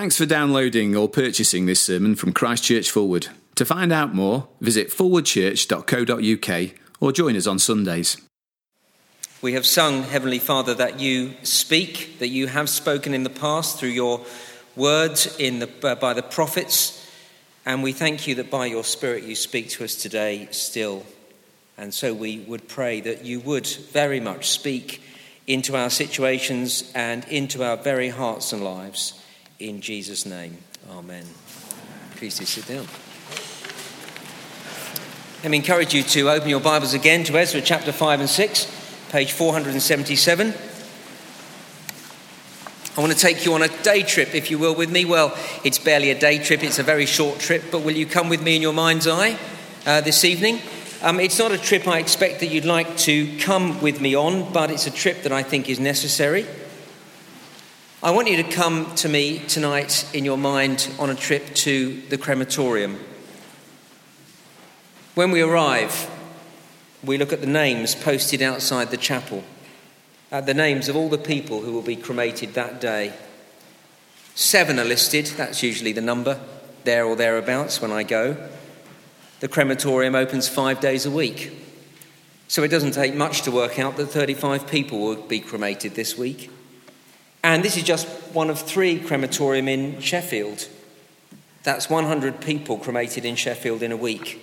Thanks for downloading or purchasing this sermon from Christchurch Fulwood. To find out more, visit forwardchurch.co.uk or join us on Sundays. We have sung, Heavenly Father, that you speak, that you have spoken in the past through your words in the, uh, by the prophets, and we thank you that by your Spirit you speak to us today still. And so we would pray that you would very much speak into our situations and into our very hearts and lives. In Jesus' name, Amen. Please do sit down. Let me encourage you to open your Bibles again to Ezra chapter 5 and 6 page 477. I want to take you on a day trip, if you will, with me. Well, it's barely a day trip, it's a very short trip, but will you come with me in your mind's eye uh, this evening? Um, it's not a trip I expect that you'd like to come with me on, but it's a trip that I think is necessary. I want you to come to me tonight in your mind on a trip to the crematorium. When we arrive, we look at the names posted outside the chapel, at the names of all the people who will be cremated that day. Seven are listed, that's usually the number, there or thereabouts when I go. The crematorium opens five days a week. So it doesn't take much to work out that 35 people will be cremated this week. And this is just one of three crematorium in Sheffield. That's 100 people cremated in Sheffield in a week.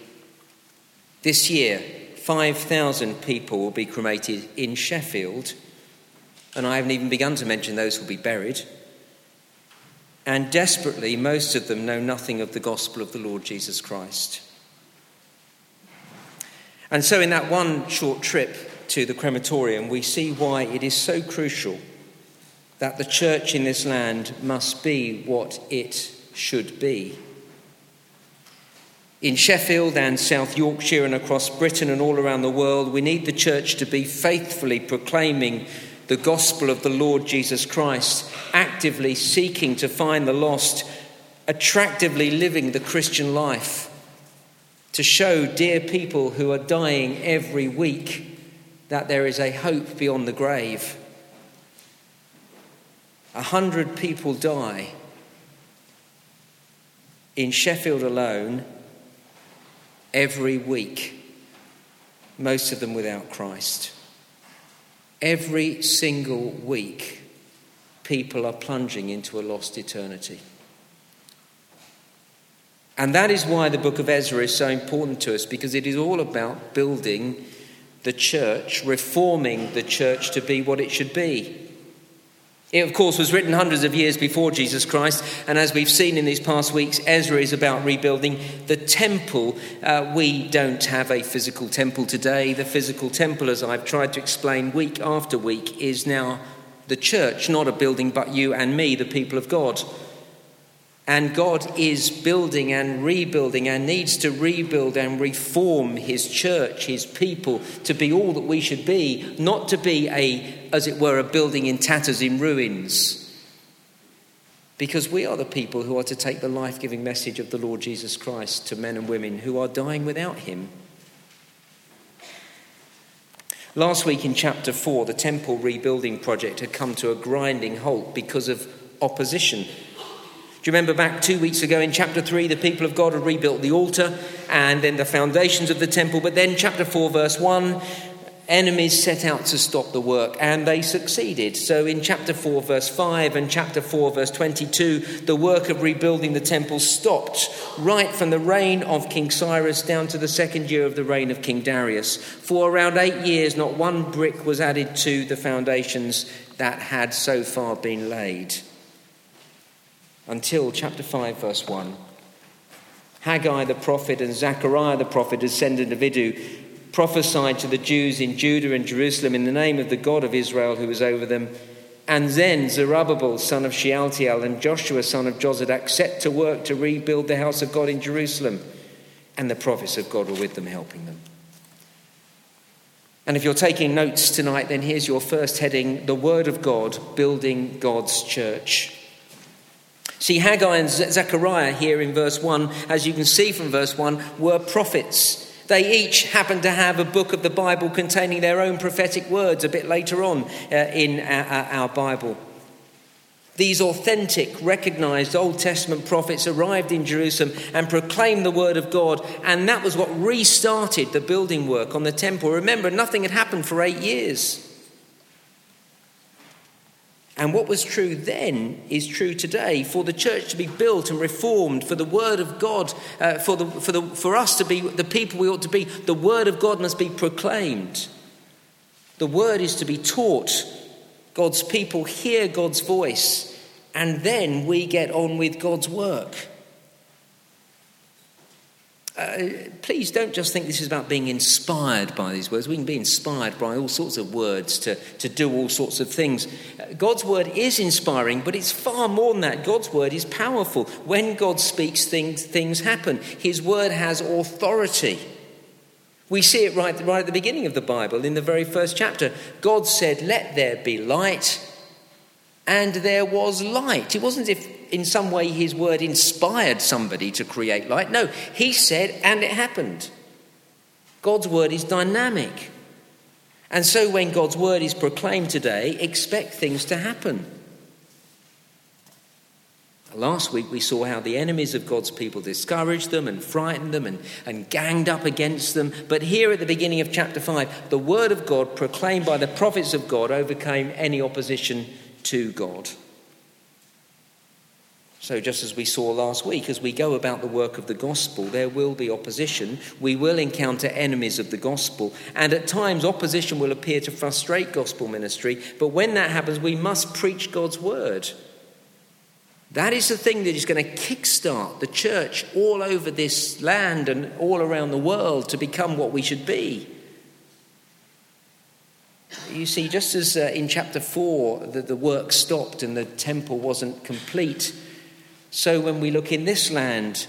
This year, 5,000 people will be cremated in Sheffield, and I haven't even begun to mention those who will be buried. And desperately, most of them know nothing of the gospel of the Lord Jesus Christ. And so, in that one short trip to the crematorium, we see why it is so crucial that the church in this land must be what it should be. In Sheffield and South Yorkshire and across Britain and all around the world, we need the church to be faithfully proclaiming the gospel of the Lord Jesus Christ, actively seeking to find the lost, attractively living the Christian life, to show dear people who are dying every week that there is a hope beyond the grave. A hundred people die in Sheffield alone every week, most of them without Christ. Every single week, people are plunging into a lost eternity. And that is why the book of Ezra is so important to us, because it is all about building the church, reforming the church to be what it should be. It, of course, was written hundreds of years before Jesus Christ, and as we've seen in these past weeks, Ezra is about rebuilding the temple. Uh, we don't have a physical temple today. The physical temple, as I've tried to explain week after week, is now the church, not a building, but you and me, the people of God. And God is building and rebuilding and needs to rebuild and reform His church, His people, to be all that we should be, not to be a, as it were, a building in tatters, in ruins. Because we are the people who are to take the life giving message of the Lord Jesus Christ to men and women who are dying without Him. Last week in chapter 4, the temple rebuilding project had come to a grinding halt because of opposition do you remember back two weeks ago in chapter 3, the people of God had rebuilt the altar and then the foundations of the temple. But then, chapter 4, verse 1, enemies set out to stop the work and they succeeded. So, in chapter 4, verse 5 and chapter 4, verse 22, the work of rebuilding the temple stopped right from the reign of King Cyrus down to the second year of the reign of King Darius. For around eight years, not one brick was added to the foundations that had so far been laid until chapter 5, verse 1. Haggai the prophet and Zechariah the prophet, descendant of Iddo, prophesied to the Jews in Judah and Jerusalem in the name of the God of Israel who was over them. And then Zerubbabel, son of Shealtiel, and Joshua, son of Jozadak, set to work to rebuild the house of God in Jerusalem. And the prophets of God were with them, helping them. And if you're taking notes tonight, then here's your first heading The Word of God, Building God's Church. See, Haggai and Zechariah here in verse 1, as you can see from verse 1, were prophets. They each happened to have a book of the Bible containing their own prophetic words a bit later on uh, in our, our Bible. These authentic, recognized Old Testament prophets arrived in Jerusalem and proclaimed the word of God, and that was what restarted the building work on the temple. Remember, nothing had happened for eight years. And what was true then is true today. For the church to be built and reformed, for the word of God, uh, for, the, for, the, for us to be the people we ought to be, the word of God must be proclaimed. The word is to be taught God's people hear God's voice, and then we get on with God's work. Uh, please don't just think this is about being inspired by these words. We can be inspired by all sorts of words to, to do all sorts of things. Uh, God's word is inspiring, but it's far more than that. God's word is powerful. When God speaks, things, things happen. His word has authority. We see it right, right at the beginning of the Bible, in the very first chapter. God said, Let there be light, and there was light. It wasn't as if in some way his word inspired somebody to create light. No, he said, and it happened. God's word is dynamic. And so when God's word is proclaimed today, expect things to happen. Last week we saw how the enemies of God's people discouraged them and frightened them and, and ganged up against them. But here at the beginning of chapter 5, the word of God proclaimed by the prophets of God overcame any opposition to God. So, just as we saw last week, as we go about the work of the gospel, there will be opposition. We will encounter enemies of the gospel. And at times, opposition will appear to frustrate gospel ministry. But when that happens, we must preach God's word. That is the thing that is going to kickstart the church all over this land and all around the world to become what we should be. You see, just as uh, in chapter 4 the, the work stopped and the temple wasn't complete, so when we look in this land,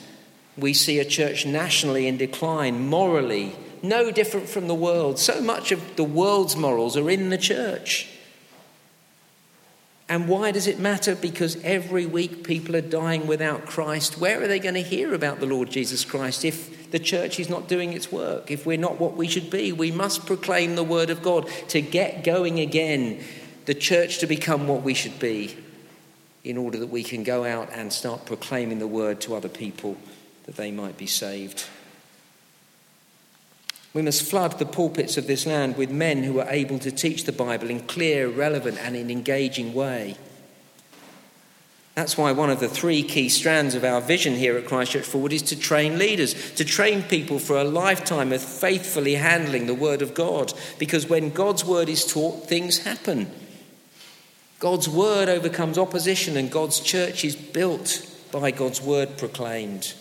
we see a church nationally in decline, morally, no different from the world. So much of the world's morals are in the church. And why does it matter? Because every week people are dying without Christ. Where are they going to hear about the Lord Jesus Christ if the church is not doing its work? If we're not what we should be, we must proclaim the word of God to get going again, the church to become what we should be, in order that we can go out and start proclaiming the word to other people that they might be saved. We must flood the pulpits of this land with men who are able to teach the Bible in clear, relevant, and an engaging way. That's why one of the three key strands of our vision here at Christchurch Fulwood is to train leaders, to train people for a lifetime of faithfully handling the Word of God. Because when God's Word is taught, things happen. God's Word overcomes opposition, and God's church is built by God's Word proclaimed.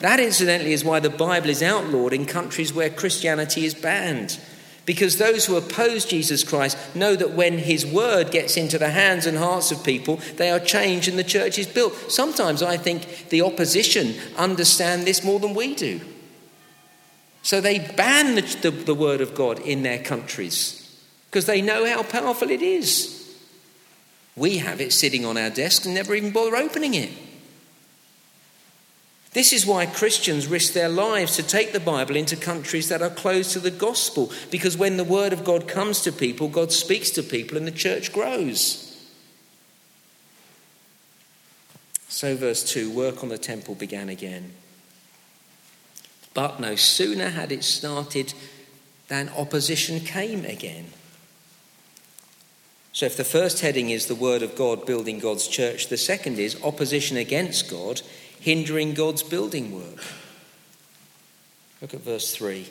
That, incidentally, is why the Bible is outlawed in countries where Christianity is banned. Because those who oppose Jesus Christ know that when his word gets into the hands and hearts of people, they are changed and the church is built. Sometimes I think the opposition understand this more than we do. So they ban the, the, the word of God in their countries because they know how powerful it is. We have it sitting on our desk and never even bother opening it. This is why Christians risk their lives to take the Bible into countries that are closed to the gospel, because when the word of God comes to people, God speaks to people and the church grows. So, verse 2 work on the temple began again. But no sooner had it started than opposition came again. So, if the first heading is the Word of God building God's church, the second is opposition against God hindering God's building work. Look at verse 3.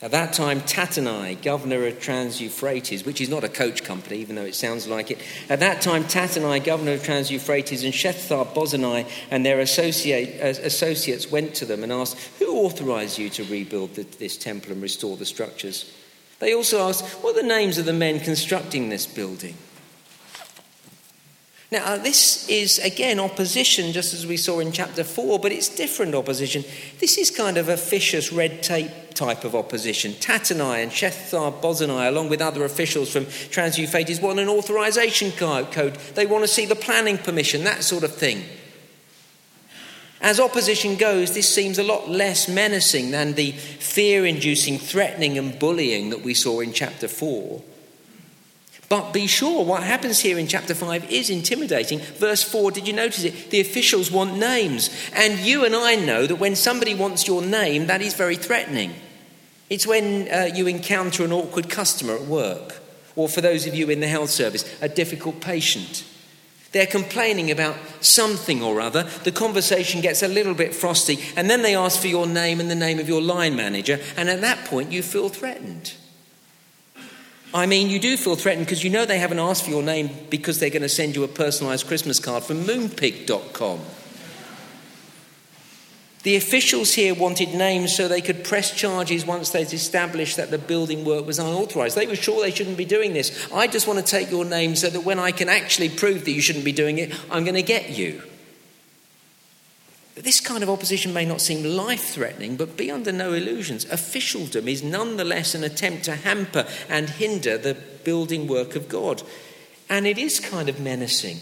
At that time, Tattenai, governor of Trans Euphrates, which is not a coach company, even though it sounds like it. At that time, Tattenai, governor of Trans Euphrates, and Shethar Bozenai and their associate, uh, associates went to them and asked, Who authorized you to rebuild the, this temple and restore the structures? They also asked, What are the names of the men constructing this building? Now, this is again opposition, just as we saw in chapter 4, but it's different opposition. This is kind of officious red tape type of opposition. Tattenai and Shethar Bozenai, along with other officials from Trans Euphrates, want an authorization code. They want to see the planning permission, that sort of thing. As opposition goes, this seems a lot less menacing than the fear inducing threatening and bullying that we saw in chapter 4. But be sure what happens here in chapter 5 is intimidating. Verse 4, did you notice it? The officials want names. And you and I know that when somebody wants your name, that is very threatening. It's when uh, you encounter an awkward customer at work, or for those of you in the health service, a difficult patient. They're complaining about something or other. The conversation gets a little bit frosty, and then they ask for your name and the name of your line manager, and at that point you feel threatened. I mean, you do feel threatened because you know they haven't asked for your name because they're going to send you a personalised Christmas card from moonpig.com. The officials here wanted names so they could press charges once they'd established that the building work was unauthorised. They were sure they shouldn't be doing this. I just want to take your name so that when I can actually prove that you shouldn't be doing it, I'm going to get you. This kind of opposition may not seem life threatening, but be under no illusions. Officialdom is nonetheless an attempt to hamper and hinder the building work of God. And it is kind of menacing.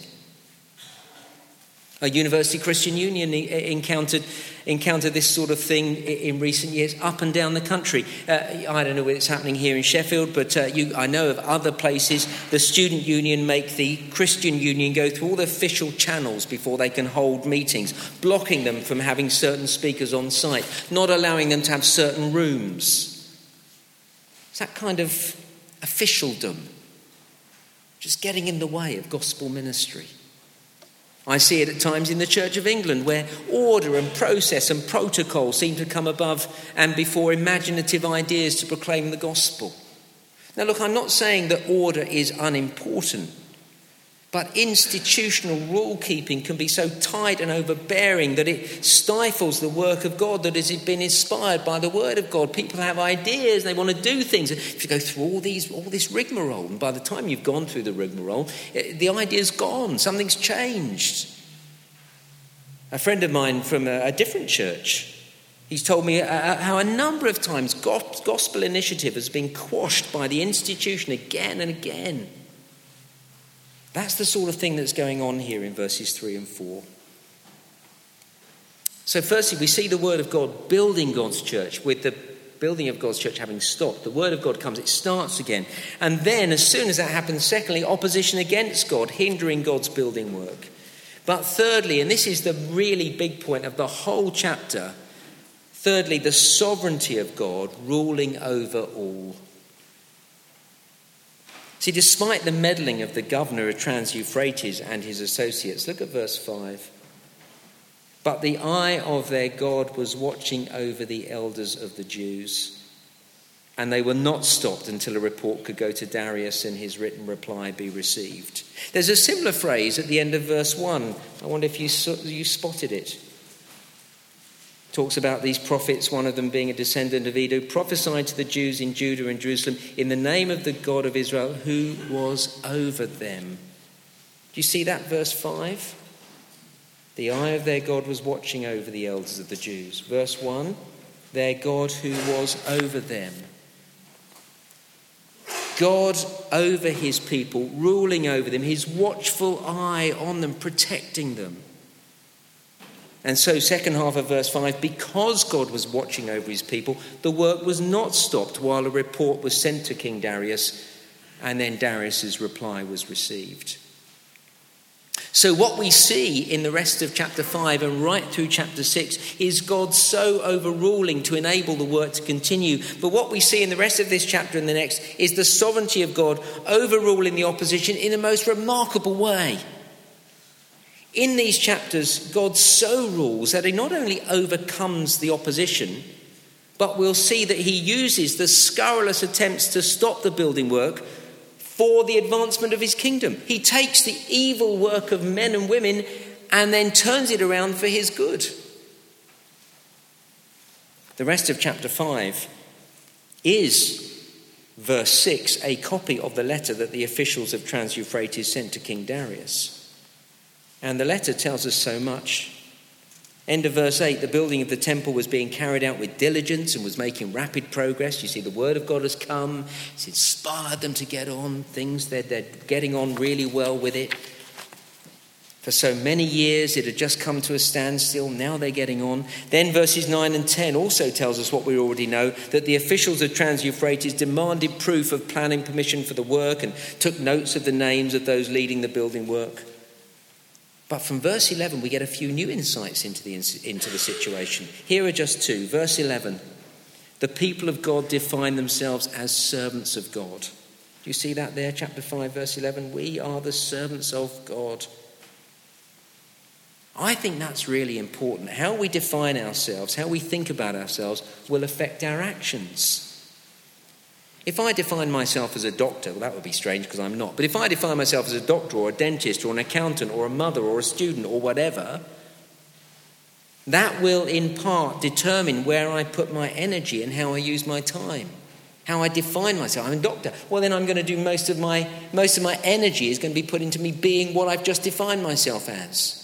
A University Christian Union encountered, encountered this sort of thing in recent years up and down the country. Uh, I don't know it's happening here in Sheffield, but uh, you, I know of other places. The student union make the Christian union go through all the official channels before they can hold meetings, blocking them from having certain speakers on site, not allowing them to have certain rooms. It's that kind of officialdom, just getting in the way of gospel ministry. I see it at times in the Church of England where order and process and protocol seem to come above and before imaginative ideas to proclaim the gospel. Now, look, I'm not saying that order is unimportant, but institutional rule keeping can be so tight and overbearing that it stifles the work of God that has been inspired by the Word of God. People have ideas, they want to do things. If you go through all, these, all this rigmarole, and by the time you've gone through the rigmarole, eh, the idea's gone, something's changed. A friend of mine from a, a different church He's told me uh, uh, how a number of times gospel initiative has been quashed by the institution again and again. That's the sort of thing that's going on here in verses 3 and 4. So, firstly, we see the Word of God building God's church with the building of God's church having stopped. The Word of God comes, it starts again. And then, as soon as that happens, secondly, opposition against God, hindering God's building work. But thirdly, and this is the really big point of the whole chapter, thirdly, the sovereignty of God ruling over all. See, despite the meddling of the governor of Trans Euphrates and his associates, look at verse 5. But the eye of their God was watching over the elders of the Jews, and they were not stopped until a report could go to Darius and his written reply be received. There's a similar phrase at the end of verse 1. I wonder if you, you spotted it. Talks about these prophets, one of them being a descendant of Iddo, prophesied to the Jews in Judah and Jerusalem in the name of the God of Israel who was over them. Do you see that, verse 5? The eye of their God was watching over the elders of the Jews. Verse 1 their God who was over them. God over his people, ruling over them, his watchful eye on them, protecting them. And so, second half of verse 5 because God was watching over his people, the work was not stopped while a report was sent to King Darius, and then Darius's reply was received. So, what we see in the rest of chapter 5 and right through chapter 6 is God so overruling to enable the work to continue. But what we see in the rest of this chapter and the next is the sovereignty of God overruling the opposition in a most remarkable way. In these chapters, God so rules that he not only overcomes the opposition, but we'll see that he uses the scurrilous attempts to stop the building work for the advancement of his kingdom. He takes the evil work of men and women and then turns it around for his good. The rest of chapter 5 is, verse 6, a copy of the letter that the officials of Trans Euphrates sent to King Darius. And the letter tells us so much. End of verse 8 the building of the temple was being carried out with diligence and was making rapid progress. You see, the word of God has come, it's inspired them to get on things, they're, they're getting on really well with it. For so many years it had just come to a standstill. Now they're getting on. Then verses 9 and 10 also tells us what we already know that the officials of Trans Euphrates demanded proof of planning permission for the work and took notes of the names of those leading the building work. But from verse 11, we get a few new insights into the, into the situation. Here are just two. Verse 11 the people of God define themselves as servants of God. Do you see that there, chapter 5, verse 11? We are the servants of God. I think that's really important. How we define ourselves, how we think about ourselves, will affect our actions. If I define myself as a doctor, well, that would be strange because I'm not. But if I define myself as a doctor or a dentist or an accountant or a mother or a student or whatever, that will in part determine where I put my energy and how I use my time, how I define myself. I'm a doctor. Well, then I'm going to do most of my most of my energy is going to be put into me being what I've just defined myself as.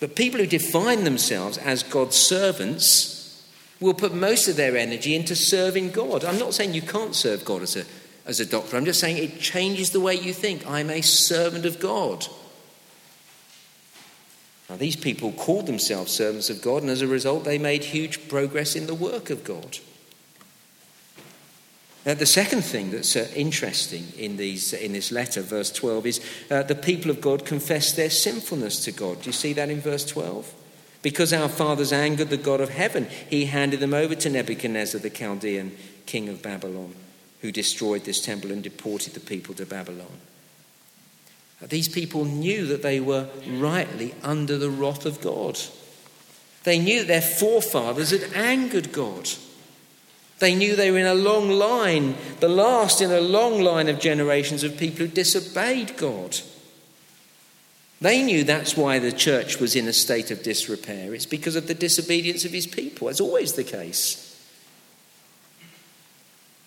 But people who define themselves as God's servants will put most of their energy into serving God. I'm not saying you can't serve God as a, as a doctor, I'm just saying it changes the way you think. I'm a servant of God. Now, these people called themselves servants of God, and as a result, they made huge progress in the work of God. Uh, the second thing that's uh, interesting in, these, in this letter, verse 12, is uh, the people of God confess their sinfulness to God. Do you see that in verse 12? Because our fathers angered the God of heaven, he handed them over to Nebuchadnezzar, the Chaldean king of Babylon, who destroyed this temple and deported the people to Babylon. These people knew that they were rightly under the wrath of God. They knew their forefathers had angered God. They knew they were in a long line, the last in a long line of generations of people who disobeyed God. They knew that's why the church was in a state of disrepair. It's because of the disobedience of his people. That's always the case.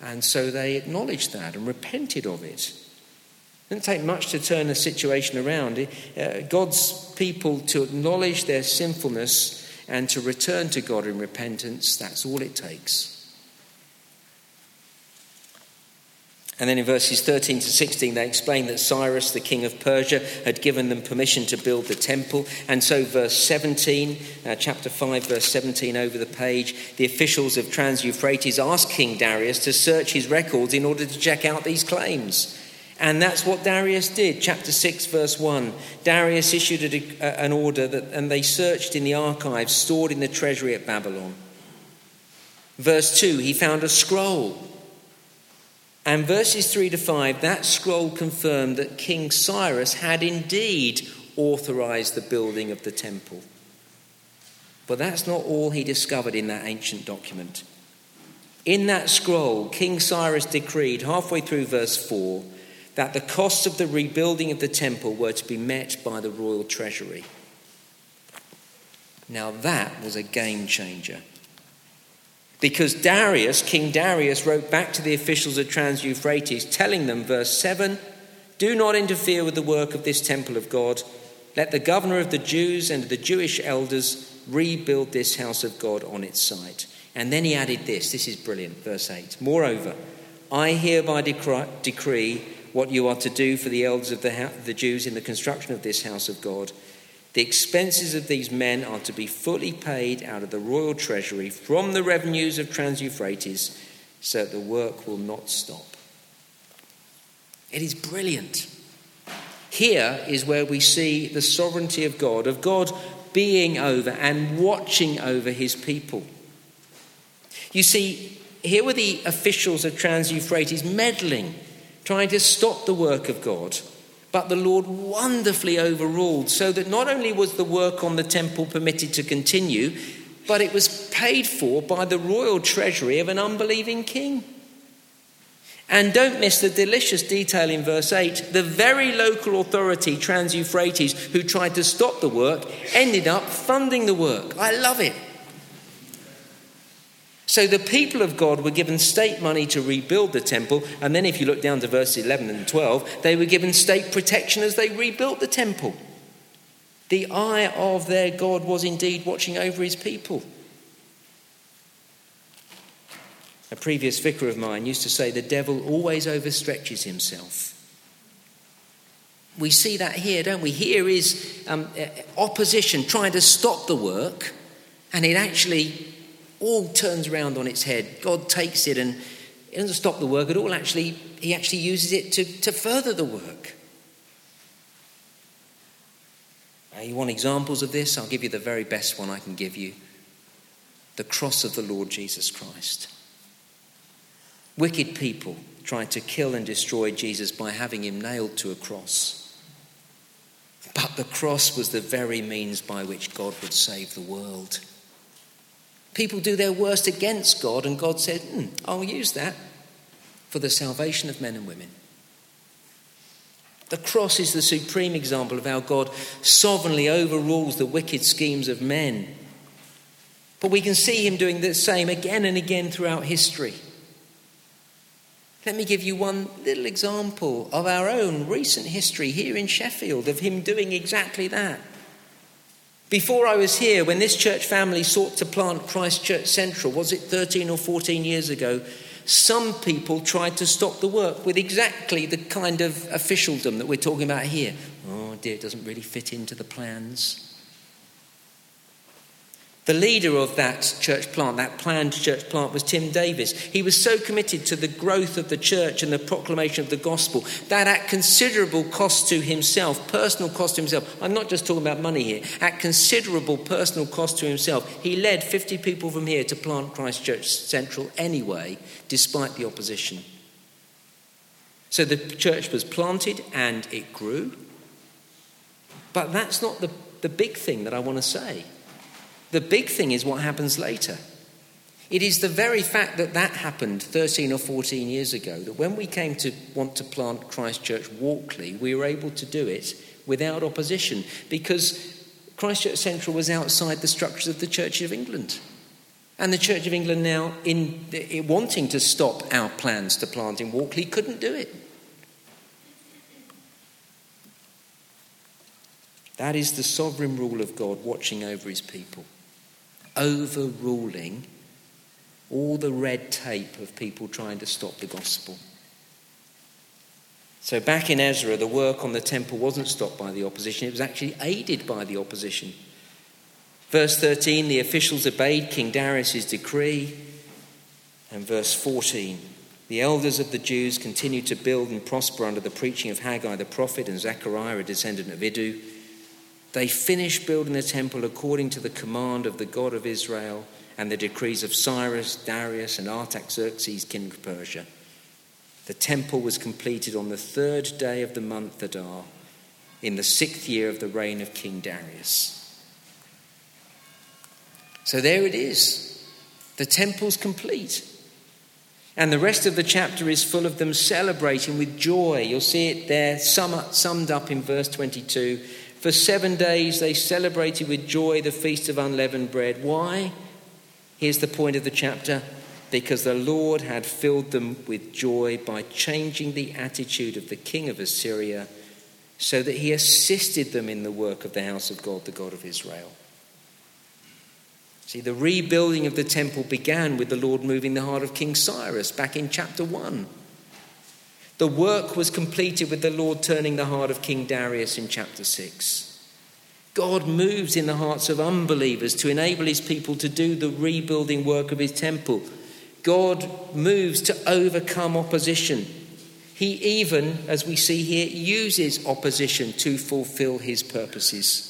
And so they acknowledged that and repented of it. It didn't take much to turn the situation around. Uh, God's people to acknowledge their sinfulness and to return to God in repentance, that's all it takes. And then in verses 13 to 16, they explain that Cyrus, the king of Persia, had given them permission to build the temple. And so, verse 17, uh, chapter 5, verse 17 over the page, the officials of Trans Euphrates asked King Darius to search his records in order to check out these claims. And that's what Darius did. Chapter 6, verse 1. Darius issued a, an order, that, and they searched in the archives stored in the treasury at Babylon. Verse 2, he found a scroll and verses 3 to 5, that scroll confirmed that King Cyrus had indeed authorized the building of the temple. But that's not all he discovered in that ancient document. In that scroll, King Cyrus decreed, halfway through verse 4, that the costs of the rebuilding of the temple were to be met by the royal treasury. Now, that was a game changer. Because Darius, King Darius, wrote back to the officials of Trans Euphrates, telling them, verse 7 Do not interfere with the work of this temple of God. Let the governor of the Jews and the Jewish elders rebuild this house of God on its site. And then he added this this is brilliant, verse 8. Moreover, I hereby decree what you are to do for the elders of the, the Jews in the construction of this house of God the expenses of these men are to be fully paid out of the royal treasury from the revenues of Trans Euphrates so that the work will not stop. It is brilliant. Here is where we see the sovereignty of God, of God being over and watching over his people. You see, here were the officials of Trans Euphrates meddling, trying to stop the work of God. But the Lord wonderfully overruled, so that not only was the work on the temple permitted to continue, but it was paid for by the royal treasury of an unbelieving king. And don't miss the delicious detail in verse 8. The very local authority, Trans Euphrates, who tried to stop the work, ended up funding the work. I love it. So the people of God were given state money to rebuild the temple, and then if you look down to verses 11 and 12, they were given state protection as they rebuilt the temple. The eye of their God was indeed watching over his people. A previous vicar of mine used to say the devil always overstretches himself. We see that here, don't we? Here is um, opposition trying to stop the work, and it actually all turns around on its head. God takes it and it doesn't stop the work at all. Actually, He actually uses it to, to further the work. Now, you want examples of this? I'll give you the very best one I can give you the cross of the Lord Jesus Christ. Wicked people tried to kill and destroy Jesus by having him nailed to a cross. But the cross was the very means by which God would save the world. People do their worst against God, and God said, hmm, I'll use that for the salvation of men and women. The cross is the supreme example of how God sovereignly overrules the wicked schemes of men. But we can see him doing the same again and again throughout history. Let me give you one little example of our own recent history here in Sheffield of him doing exactly that. Before I was here, when this church family sought to plant Christ Church Central, was it 13 or 14 years ago? Some people tried to stop the work with exactly the kind of officialdom that we're talking about here. Oh dear, it doesn't really fit into the plans. The leader of that church plant, that planned church plant, was Tim Davis. He was so committed to the growth of the church and the proclamation of the gospel that at considerable cost to himself, personal cost to himself, I'm not just talking about money here, at considerable personal cost to himself, he led 50 people from here to plant Christ Church Central anyway, despite the opposition. So the church was planted and it grew. But that's not the, the big thing that I want to say. The big thing is what happens later. It is the very fact that that happened 13 or 14 years ago that when we came to want to plant Christchurch Walkley, we were able to do it without opposition because Christchurch Central was outside the structures of the Church of England. And the Church of England now, in, in wanting to stop our plans to plant in Walkley, couldn't do it. That is the sovereign rule of God watching over his people overruling all the red tape of people trying to stop the gospel. So, back in Ezra, the work on the temple wasn't stopped by the opposition, it was actually aided by the opposition. Verse 13 the officials obeyed King Darius' decree. And verse 14 the elders of the Jews continued to build and prosper under the preaching of Haggai the prophet and Zechariah, a descendant of Iddo. They finished building the temple according to the command of the God of Israel and the decrees of Cyrus, Darius, and Artaxerxes, king of Persia. The temple was completed on the third day of the month Adar, in the sixth year of the reign of King Darius. So there it is. The temple's complete. And the rest of the chapter is full of them celebrating with joy. You'll see it there summed up in verse 22 for seven days they celebrated with joy the feast of unleavened bread. Why? Here's the point of the chapter because the Lord had filled them with joy by changing the attitude of the king of Assyria, so that he assisted them in the work of the house of God, the God of Israel. See, the rebuilding of the temple began with the Lord moving the heart of King Cyrus back in chapter 1. The work was completed with the Lord turning the heart of King Darius in chapter 6. God moves in the hearts of unbelievers to enable his people to do the rebuilding work of his temple. God moves to overcome opposition. He even, as we see here, uses opposition to fulfill his purposes.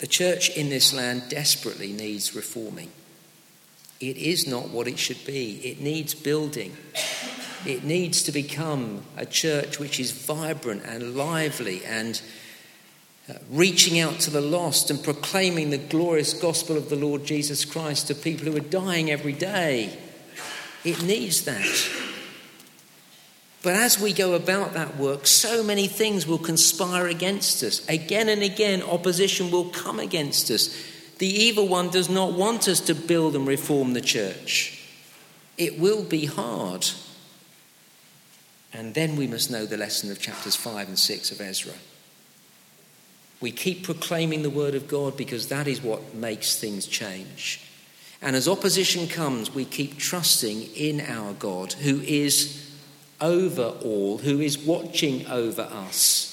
The church in this land desperately needs reforming. It is not what it should be. It needs building. It needs to become a church which is vibrant and lively and uh, reaching out to the lost and proclaiming the glorious gospel of the Lord Jesus Christ to people who are dying every day. It needs that. But as we go about that work, so many things will conspire against us. Again and again, opposition will come against us. The evil one does not want us to build and reform the church. It will be hard. And then we must know the lesson of chapters 5 and 6 of Ezra. We keep proclaiming the word of God because that is what makes things change. And as opposition comes, we keep trusting in our God, who is over all, who is watching over us.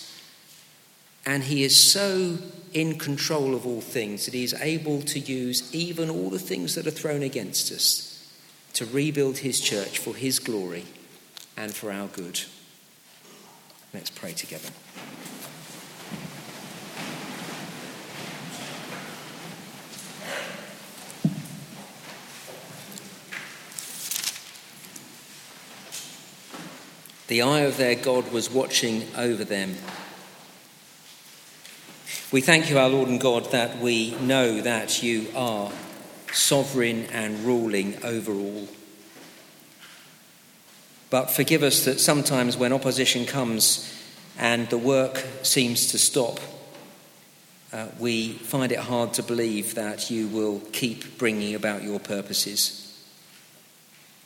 And he is so in control of all things that he is able to use even all the things that are thrown against us to rebuild his church for his glory and for our good. Let's pray together. The eye of their God was watching over them. We thank you, our Lord and God, that we know that you are sovereign and ruling over all. But forgive us that sometimes when opposition comes and the work seems to stop, uh, we find it hard to believe that you will keep bringing about your purposes.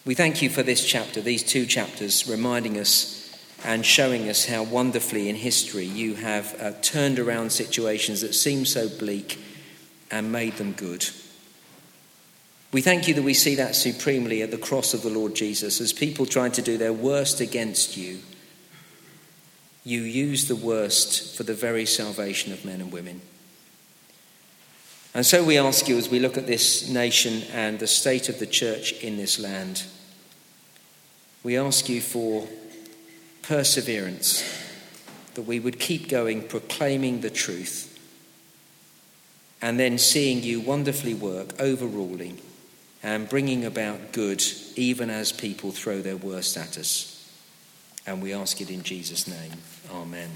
We thank you for this chapter, these two chapters, reminding us and showing us how wonderfully in history you have uh, turned around situations that seem so bleak and made them good. We thank you that we see that supremely at the cross of the Lord Jesus. As people tried to do their worst against you, you use the worst for the very salvation of men and women. And so we ask you as we look at this nation and the state of the church in this land, we ask you for perseverance, that we would keep going proclaiming the truth and then seeing you wonderfully work, overruling and bringing about good even as people throw their worst at us. And we ask it in Jesus' name. Amen.